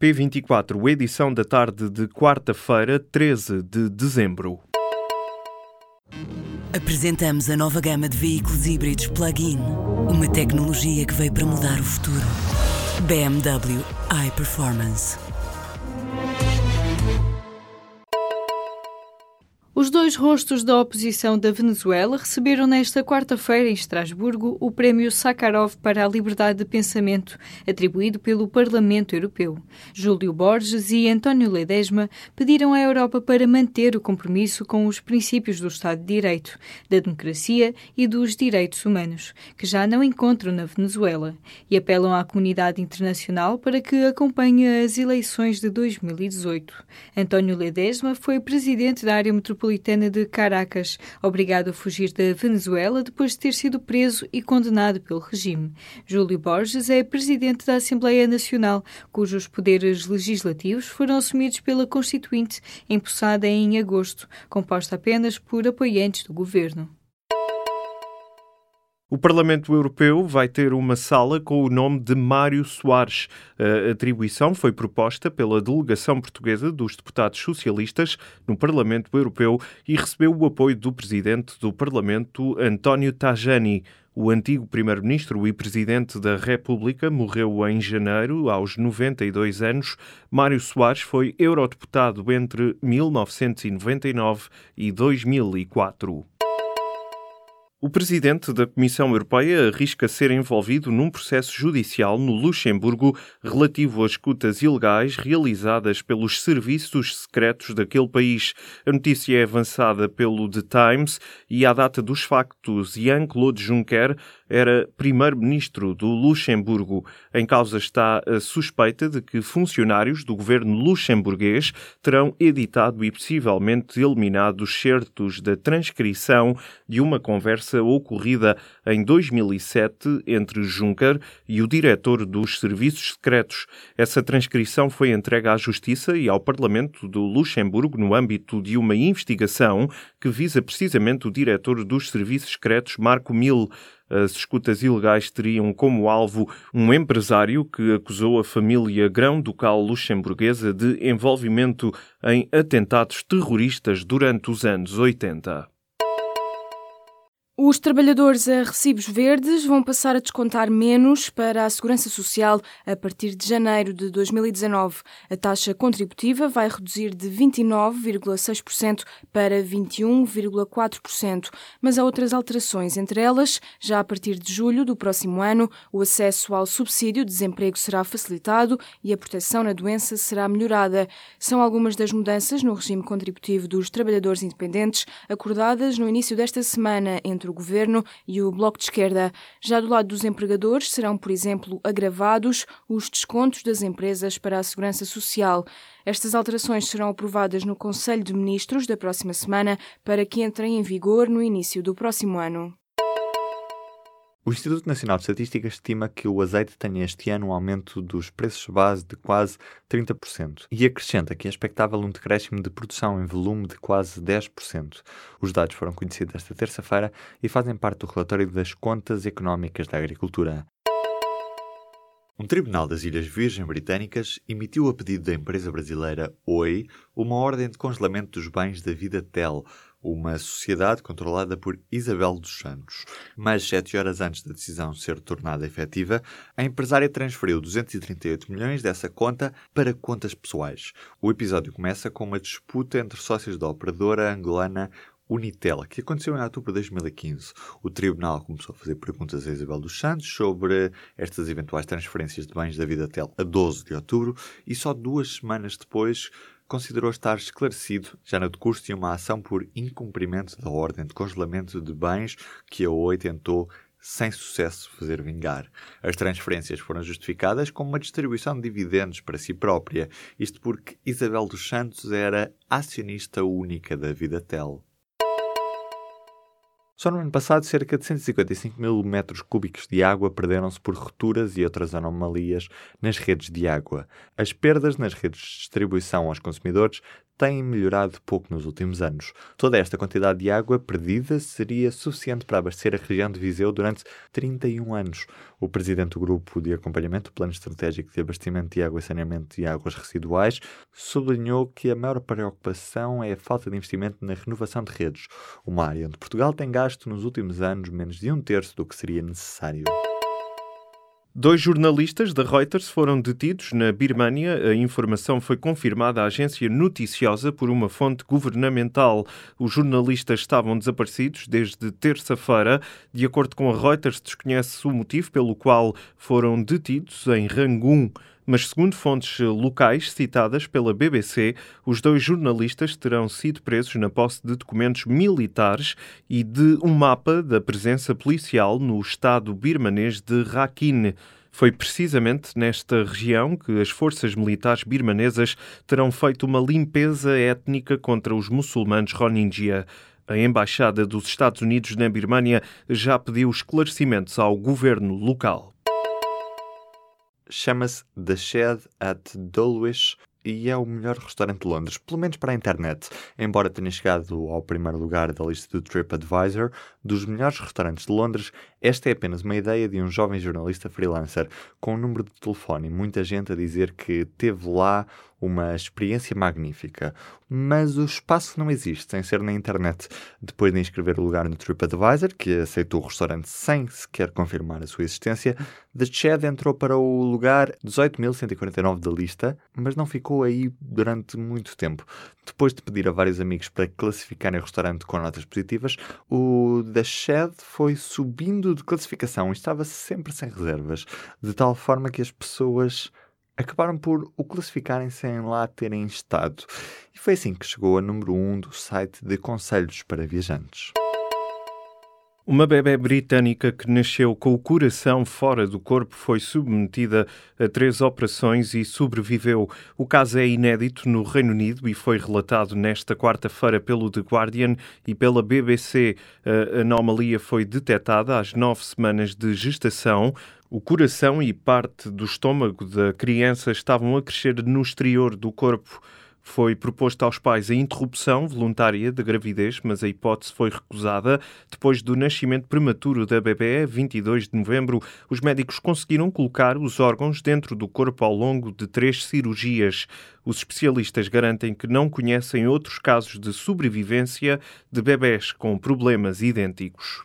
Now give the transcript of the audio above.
P24, edição da tarde de quarta-feira, 13 de dezembro. Apresentamos a nova gama de veículos híbridos plug-in. Uma tecnologia que veio para mudar o futuro. BMW iPerformance. Os dois rostos da oposição da Venezuela receberam nesta quarta-feira em Estrasburgo o Prémio Sakharov para a Liberdade de Pensamento, atribuído pelo Parlamento Europeu. Júlio Borges e António Ledesma pediram à Europa para manter o compromisso com os princípios do Estado de Direito, da democracia e dos direitos humanos, que já não encontram na Venezuela, e apelam à comunidade internacional para que acompanhe as eleições de 2018. António Ledesma foi presidente da área metropolitana metropolitana de Caracas, obrigado a fugir da Venezuela depois de ter sido preso e condenado pelo regime. Júlio Borges é presidente da Assembleia Nacional, cujos poderes legislativos foram assumidos pela Constituinte, empossada em agosto, composta apenas por apoiantes do governo. O Parlamento Europeu vai ter uma sala com o nome de Mário Soares. A atribuição foi proposta pela delegação portuguesa dos deputados socialistas no Parlamento Europeu e recebeu o apoio do presidente do Parlamento, António Tajani. O antigo primeiro-ministro e presidente da República morreu em janeiro, aos 92 anos. Mário Soares foi eurodeputado entre 1999 e 2004. O presidente da Comissão Europeia arrisca ser envolvido num processo judicial no Luxemburgo relativo às escutas ilegais realizadas pelos serviços secretos daquele país. A notícia é avançada pelo The Times e, à data dos factos, Jean-Claude Juncker era primeiro-ministro do Luxemburgo. Em causa está a suspeita de que funcionários do governo luxemburguês terão editado e possivelmente eliminado certos da transcrição de uma conversa ocorrida em 2007 entre Juncker e o diretor dos Serviços Secretos. Essa transcrição foi entregue à Justiça e ao Parlamento do Luxemburgo no âmbito de uma investigação que visa precisamente o diretor dos Serviços Secretos, Marco Mil. As escutas ilegais teriam como alvo um empresário que acusou a família grão-ducal luxemburguesa de envolvimento em atentados terroristas durante os anos 80. Os trabalhadores a recibos verdes vão passar a descontar menos para a Segurança Social a partir de janeiro de 2019. A taxa contributiva vai reduzir de 29,6% para 21,4%, mas há outras alterações, entre elas, já a partir de julho do próximo ano, o acesso ao subsídio de desemprego será facilitado e a proteção na doença será melhorada. São algumas das mudanças no regime contributivo dos trabalhadores independentes acordadas no início desta semana entre o Governo e o Bloco de Esquerda. Já do lado dos empregadores, serão, por exemplo, agravados os descontos das empresas para a segurança social. Estas alterações serão aprovadas no Conselho de Ministros da próxima semana para que entrem em vigor no início do próximo ano. O Instituto Nacional de Estatística estima que o azeite tenha este ano um aumento dos preços base de quase 30% e acrescenta que é expectável um decréscimo de produção em volume de quase 10%. Os dados foram conhecidos esta terça-feira e fazem parte do relatório das contas económicas da agricultura. Um tribunal das Ilhas Virgem Britânicas emitiu a pedido da empresa brasileira Oi uma ordem de congelamento dos bens da Vidatel, uma sociedade controlada por Isabel dos Santos. Mas sete horas antes da decisão ser tornada efetiva, a empresária transferiu 238 milhões dessa conta para contas pessoais. O episódio começa com uma disputa entre sócios da operadora angolana Unitel, que aconteceu em outubro de 2015. O tribunal começou a fazer perguntas a Isabel dos Santos sobre estas eventuais transferências de bens da Vidatel a 12 de outubro e só duas semanas depois considerou estar esclarecido, já no decurso de uma ação por incumprimento da ordem de congelamento de bens que a OI tentou sem sucesso fazer vingar. As transferências foram justificadas como uma distribuição de dividendos para si própria, isto porque Isabel dos Santos era acionista única da Vidatel. Só no ano passado, cerca de 155 mil metros cúbicos de água perderam-se por rupturas e outras anomalias nas redes de água. As perdas nas redes de distribuição aos consumidores têm melhorado pouco nos últimos anos. Toda esta quantidade de água perdida seria suficiente para abastecer a região de Viseu durante 31 anos. O presidente do grupo de acompanhamento do Plano Estratégico de Abastecimento de Água e Saneamento e Águas Residuais sublinhou que a maior preocupação é a falta de investimento na renovação de redes, uma área onde Portugal tem gasto nos últimos anos menos de um terço do que seria necessário. Dois jornalistas da Reuters foram detidos na Birmânia. A informação foi confirmada à agência noticiosa por uma fonte governamental. Os jornalistas estavam desaparecidos desde terça-feira. De acordo com a Reuters, desconhece o motivo pelo qual foram detidos em Rangoon mas segundo fontes locais citadas pela BBC, os dois jornalistas terão sido presos na posse de documentos militares e de um mapa da presença policial no estado birmanês de Rakhine. Foi precisamente nesta região que as forças militares birmanesas terão feito uma limpeza étnica contra os muçulmanos Rohingya. A Embaixada dos Estados Unidos na Birmânia já pediu esclarecimentos ao governo local chama-se The Shed at Dulwich e é o melhor restaurante de Londres, pelo menos para a internet. Embora tenha chegado ao primeiro lugar da lista do TripAdvisor dos melhores restaurantes de Londres, esta é apenas uma ideia de um jovem jornalista freelancer com um número de telefone e muita gente a dizer que teve lá uma experiência magnífica. Mas o espaço não existe sem ser na internet. Depois de inscrever o lugar no TripAdvisor, que aceitou o restaurante sem sequer confirmar a sua existência, The Shed entrou para o lugar 18.149 da lista, mas não ficou aí durante muito tempo. Depois de pedir a vários amigos para classificarem o restaurante com notas positivas, o The Shed foi subindo de classificação e estava sempre sem reservas, de tal forma que as pessoas acabaram por o classificarem sem lá terem estado. E foi assim que chegou a número 1 um do site de conselhos para viajantes. Uma bebê britânica que nasceu com o coração fora do corpo foi submetida a três operações e sobreviveu. O caso é inédito no Reino Unido e foi relatado nesta quarta-feira pelo The Guardian e pela BBC. A anomalia foi detectada às nove semanas de gestação. O coração e parte do estômago da criança estavam a crescer no exterior do corpo. Foi proposto aos pais a interrupção voluntária da gravidez, mas a hipótese foi recusada. Depois do nascimento prematuro da bebê, 22 de novembro, os médicos conseguiram colocar os órgãos dentro do corpo ao longo de três cirurgias. Os especialistas garantem que não conhecem outros casos de sobrevivência de bebés com problemas idênticos.